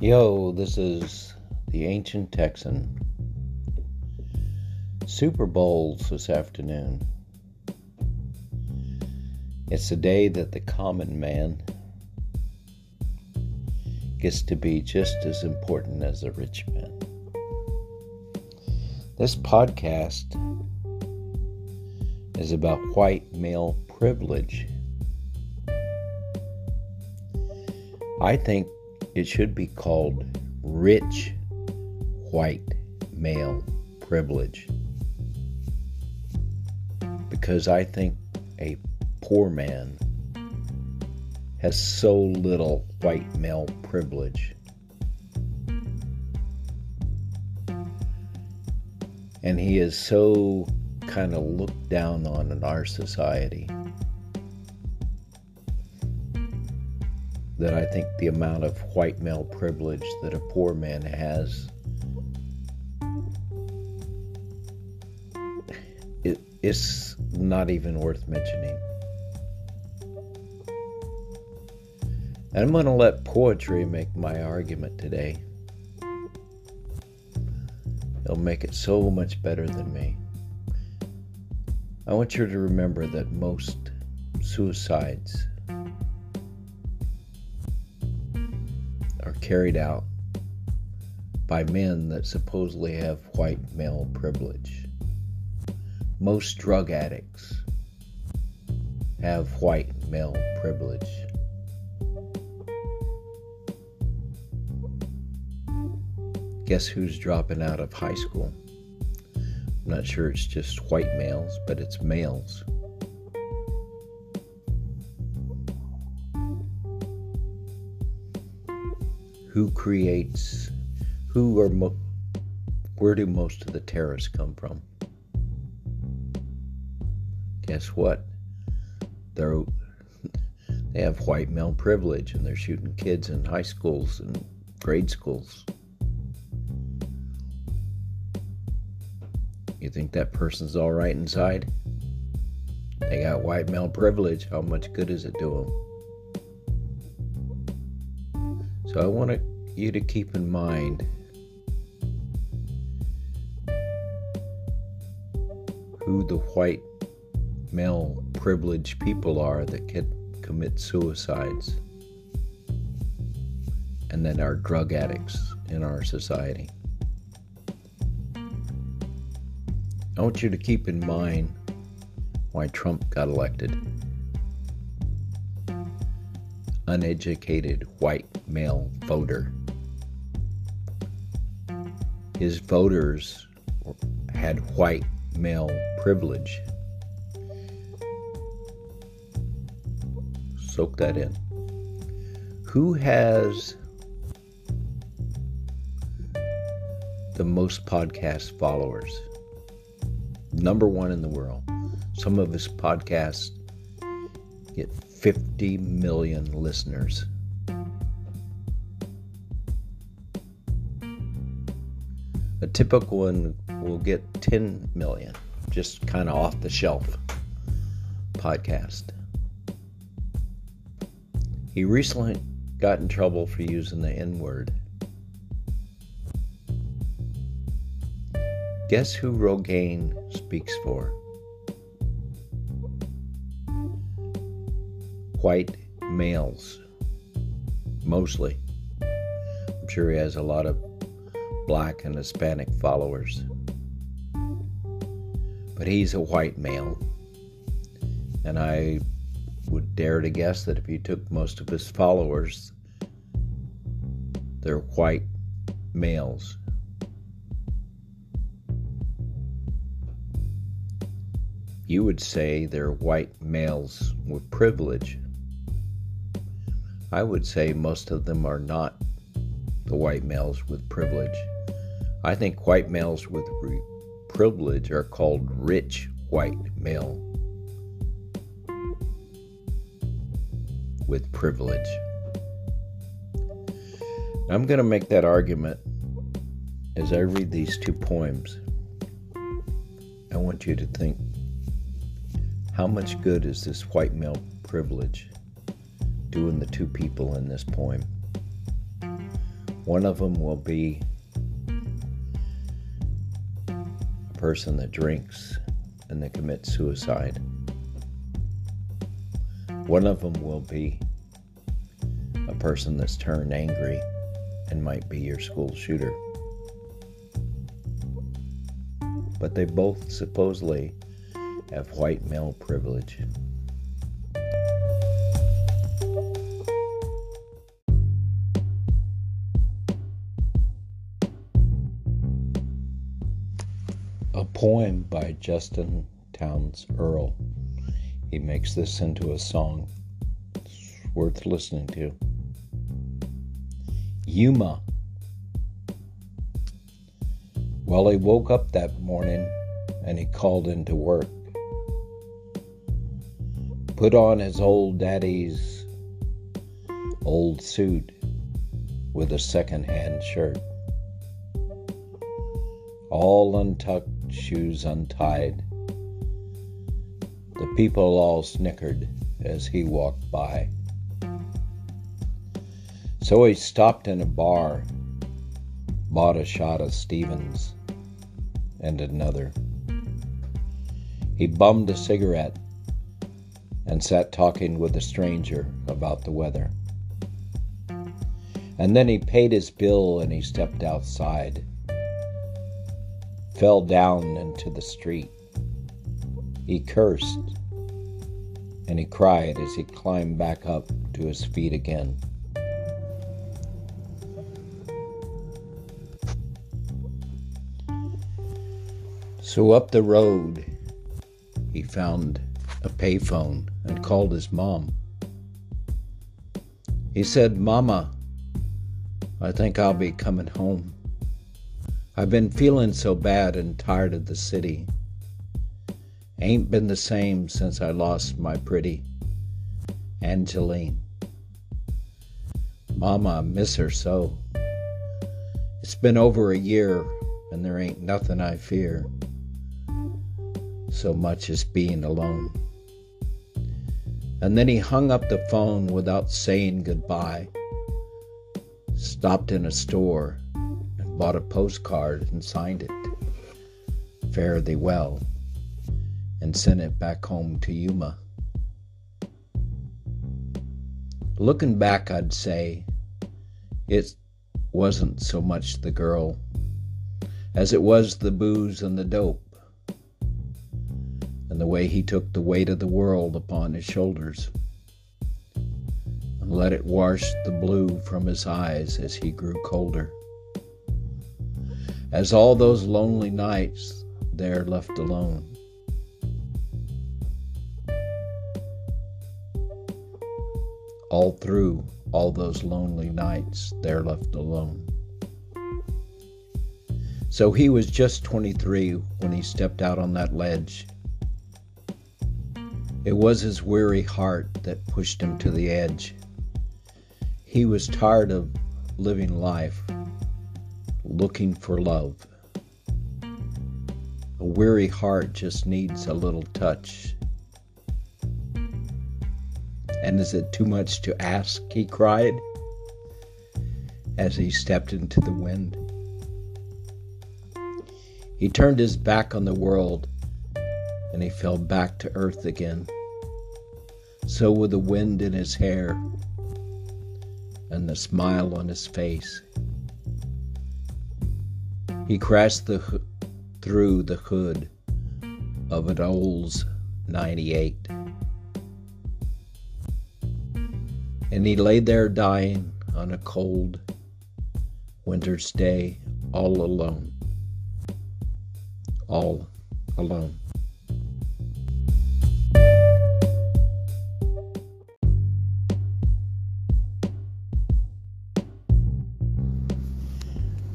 Yo, this is the Ancient Texan. Super Bowls this afternoon. It's the day that the common man gets to be just as important as the rich man. This podcast is about white male privilege. I think it should be called rich white male privilege. Because I think a poor man has so little white male privilege. And he is so kind of looked down on in our society. That I think the amount of white male privilege that a poor man has it, it's not even worth mentioning. And I'm going to let poetry make my argument today. It'll make it so much better than me. I want you to remember that most suicides carried out by men that supposedly have white male privilege. Most drug addicts have white male privilege. Guess who's dropping out of high school? I'm not sure it's just white males, but it's males. Who creates, who are, mo- where do most of the terrorists come from? Guess what? They're, they have white male privilege and they're shooting kids in high schools and grade schools. You think that person's all right inside? They got white male privilege. How much good is it to them? So I want you to keep in mind who the white male privileged people are that can commit suicides and then are drug addicts in our society. I want you to keep in mind why Trump got elected uneducated white male voter. His voters had white male privilege. Soak that in. Who has the most podcast followers? Number one in the world. Some of his podcasts get 50 million listeners. A typical one will get 10 million, just kind of off the shelf podcast. He recently got in trouble for using the N word. Guess who Rogan speaks for? White males, mostly. I'm sure he has a lot of black and Hispanic followers. But he's a white male. And I would dare to guess that if you took most of his followers, they're white males. You would say they're white males with privilege. I would say most of them are not the white males with privilege. I think white males with re- privilege are called rich white male with privilege. I'm going to make that argument as I read these two poems. I want you to think how much good is this white male privilege doing the two people in this poem. One of them will be a person that drinks and that commits suicide. One of them will be a person that's turned angry and might be your school shooter. But they both supposedly have white male privilege. Poem by Justin Townes Earle. He makes this into a song. It's worth listening to. Yuma. Well, he woke up that morning and he called into work. Put on his old daddy's old suit with a second-hand shirt. All untucked, shoes untied. The people all snickered as he walked by. So he stopped in a bar, bought a shot of Stevens and another. He bummed a cigarette and sat talking with a stranger about the weather. And then he paid his bill and he stepped outside, fell down into the street. He cursed and he cried as he climbed back up to his feet again. So up the road, he found a payphone and called his mom. He said, Mama, I think I'll be coming home. I've been feeling so bad and tired of the city. Ain't been the same since I lost my pretty Angeline. Mama, I miss her so. It's been over a year and there ain't nothing I fear so much as being alone. And then he hung up the phone without saying goodbye, stopped in a store bought a postcard and signed it. Fare thee well, and sent it back home to Yuma. Looking back, I'd say it wasn't so much the girl as it was the booze and the dope and the way he took the weight of the world upon his shoulders and let it wash the blue from his eyes as he grew colder. As all those lonely nights there left alone. All through all those lonely nights there left alone. So he was just 23 when he stepped out on that ledge it was his weary heart that pushed him to the edge. He was tired of living life, looking for love. A weary heart just needs a little touch. And is it too much to ask? He cried as he stepped into the wind. He turned his back on the world and he fell back to earth again. So with the wind in his hair and the smile on his face, he crashed the, through the hood of an Olds 98. And he lay there dying on a cold winter's day all alone. All alone.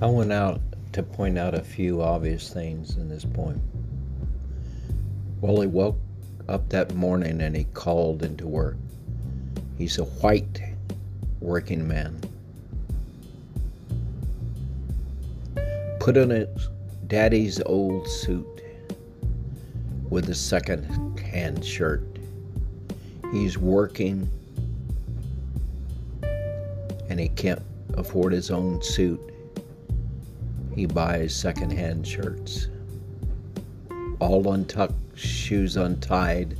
I went out to point out a few obvious things in this poem. Well, he woke up that morning and he called into work. He's a white working man. Put on his daddy's old suit with a second hand shirt. He's working and he can't afford his own suit, he buys secondhand shirts. All untucked, shoes untied.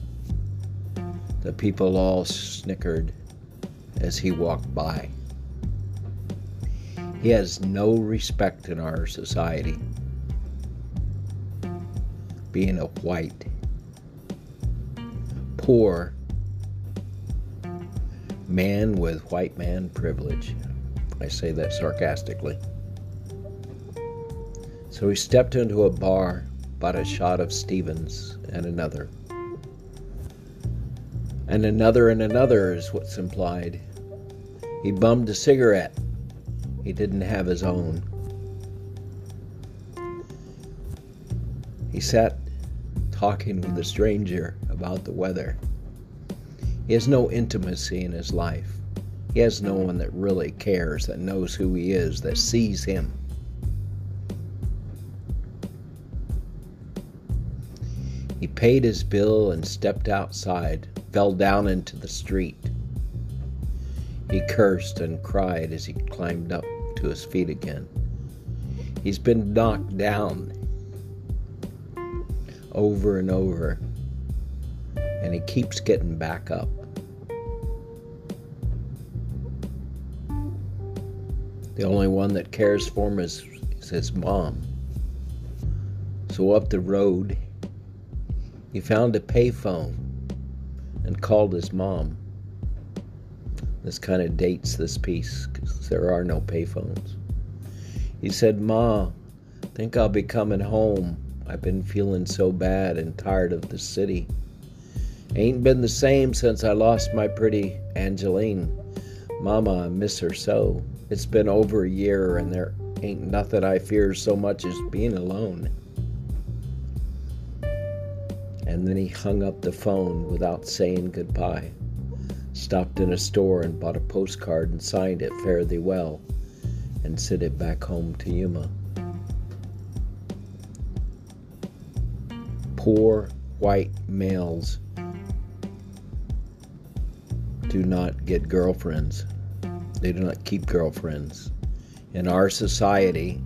The people all snickered as he walked by. He has no respect in our society. Being a white, poor man with white man privilege. I say that sarcastically. So he stepped into a bar, bought a shot of Stevens and another. And another and another is what's implied. He bummed a cigarette. He didn't have his own. He sat talking with a stranger about the weather. He has no intimacy in his life. He has no one that really cares, that knows who he is, that sees him. Paid his bill and stepped outside, fell down into the street. He cursed and cried as he climbed up to his feet again. He's been knocked down over and over, and he keeps getting back up. The only one that cares for him is, is his mom. So up the road, he found a payphone and called his mom. This kind of dates this piece because there are no payphones. He said, Ma, think I'll be coming home. I've been feeling so bad and tired of the city. Ain't been the same since I lost my pretty Angeline. Mama, I miss her so. It's been over a year, and there ain't nothing I fear so much as being alone. And then he hung up the phone without saying goodbye. Stopped in a store and bought a postcard and signed it Fare Thee Well and sent it back home to Yuma. Poor white males do not get girlfriends. They do not keep girlfriends. In our society,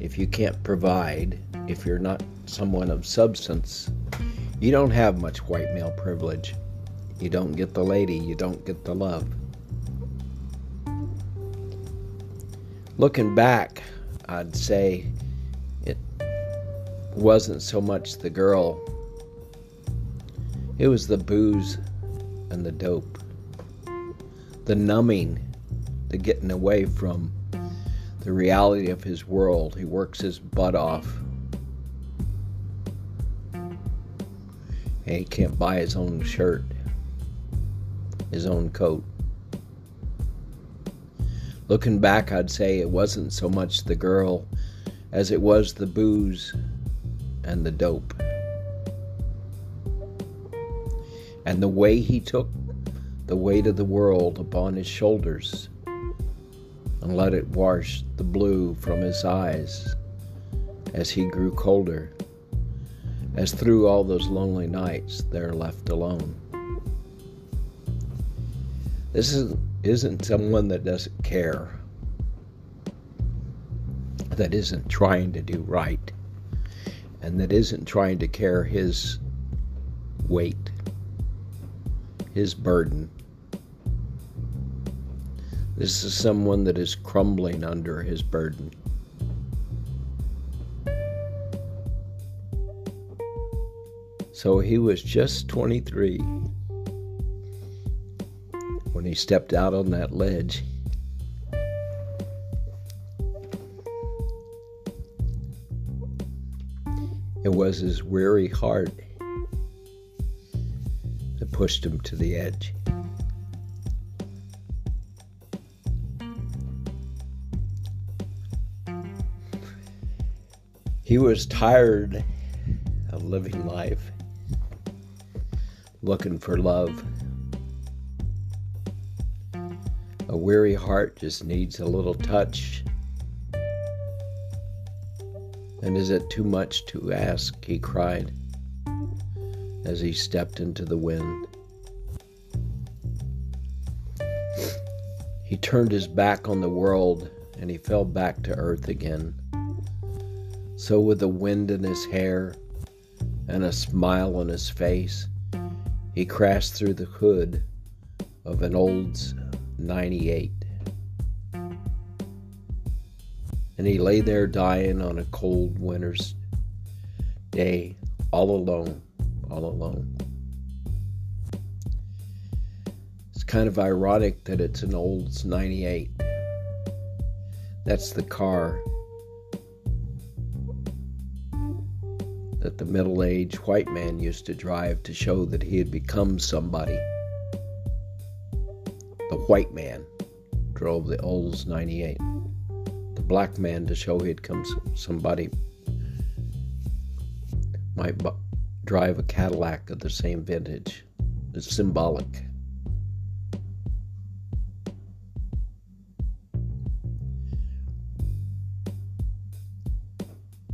if you can't provide, if you're not someone of substance, you don't have much white male privilege. You don't get the lady, you don't get the love. Looking back, I'd say it wasn't so much the girl, it was the booze and the dope, the numbing the getting away from the reality of his world. He works his butt off. He can't buy his own shirt, his own coat. Looking back, I'd say it wasn't so much the girl as it was the booze and the dope. And the way he took the weight of the world upon his shoulders and let it wash the blue from his eyes as he grew colder, as through all those lonely nights they're left alone. This is, isn't someone that doesn't care, that isn't trying to do right, and that isn't trying to carry his weight, his burden this is someone that is crumbling under his burden. So he was just 23 when he stepped out on that ledge. It was his weary heart that pushed him to the edge. He was tired of living life, looking for love. A weary heart just needs a little touch. And is it too much to ask? He cried as he stepped into the wind. He turned his back on the world and he fell back to earth again. So, with the wind in his hair and a smile on his face, he crashed through the hood of an Olds 98. And he lay there dying on a cold winter's day, all alone, all alone. It's kind of ironic that it's an Olds 98. That's the car that the middle aged white man used to drive to show that he had become somebody. The white man drove the Olds 98. The black man to show he had come somebody might drive a Cadillac of the same vintage. It's symbolic.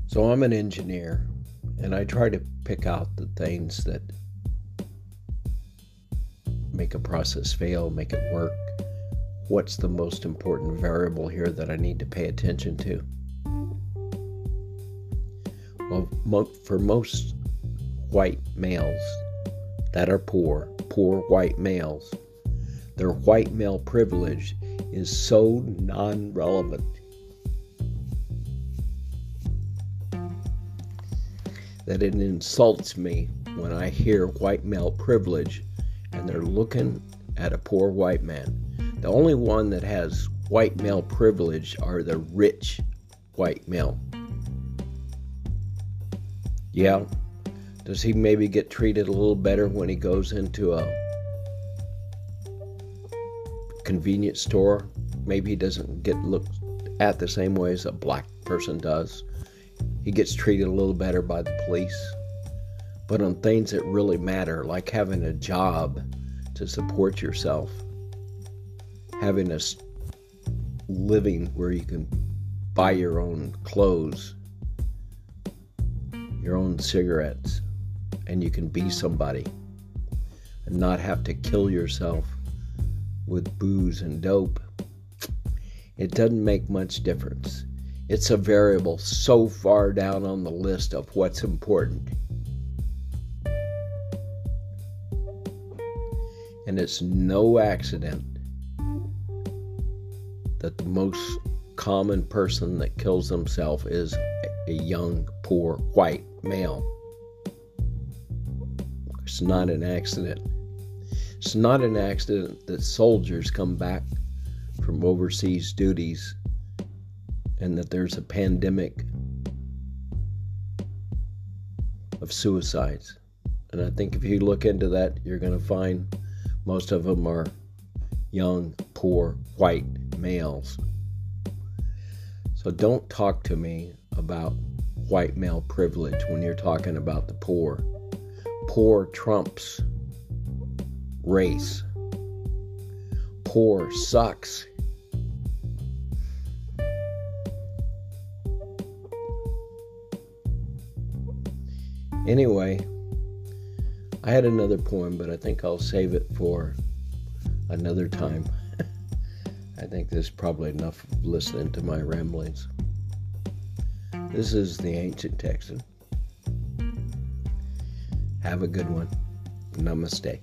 So I'm an engineer and I try to pick out the things that make a process fail, make it work. What's the most important variable here that I need to pay attention to? Well, mo- for most white males that are poor, poor white males, their white male privilege is so non relevant that it insults me when I hear white male privilege and they're looking at a poor white man. The only one that has white male privilege are the rich white male. Yeah, does he maybe get treated a little better when he goes into a convenience store? Maybe he doesn't get looked at the same way as a black person does he gets treated a little better by the police. But on things that really matter, like having a job to support yourself, having a living where you can buy your own clothes, your own cigarettes, and you can be somebody and not have to kill yourself with booze and dope, it doesn't make much difference. It's a variable so far down on the list of what's important. And it's no accident that the most common person that kills himself is a young, poor, white male. It's not an accident. It's not an accident that soldiers come back from overseas duties and that there's a pandemic of suicides. And I think if you look into that, you're going to find most of them are young, poor, white males. So don't talk to me about white male privilege when you're talking about the poor. Poor trumps race. Poor sucks. Anyway, I had another poem, but I think I'll save it for another time. I think there's probably enough listening to my ramblings. This is the Ancient Texan. Have a good one. Namaste.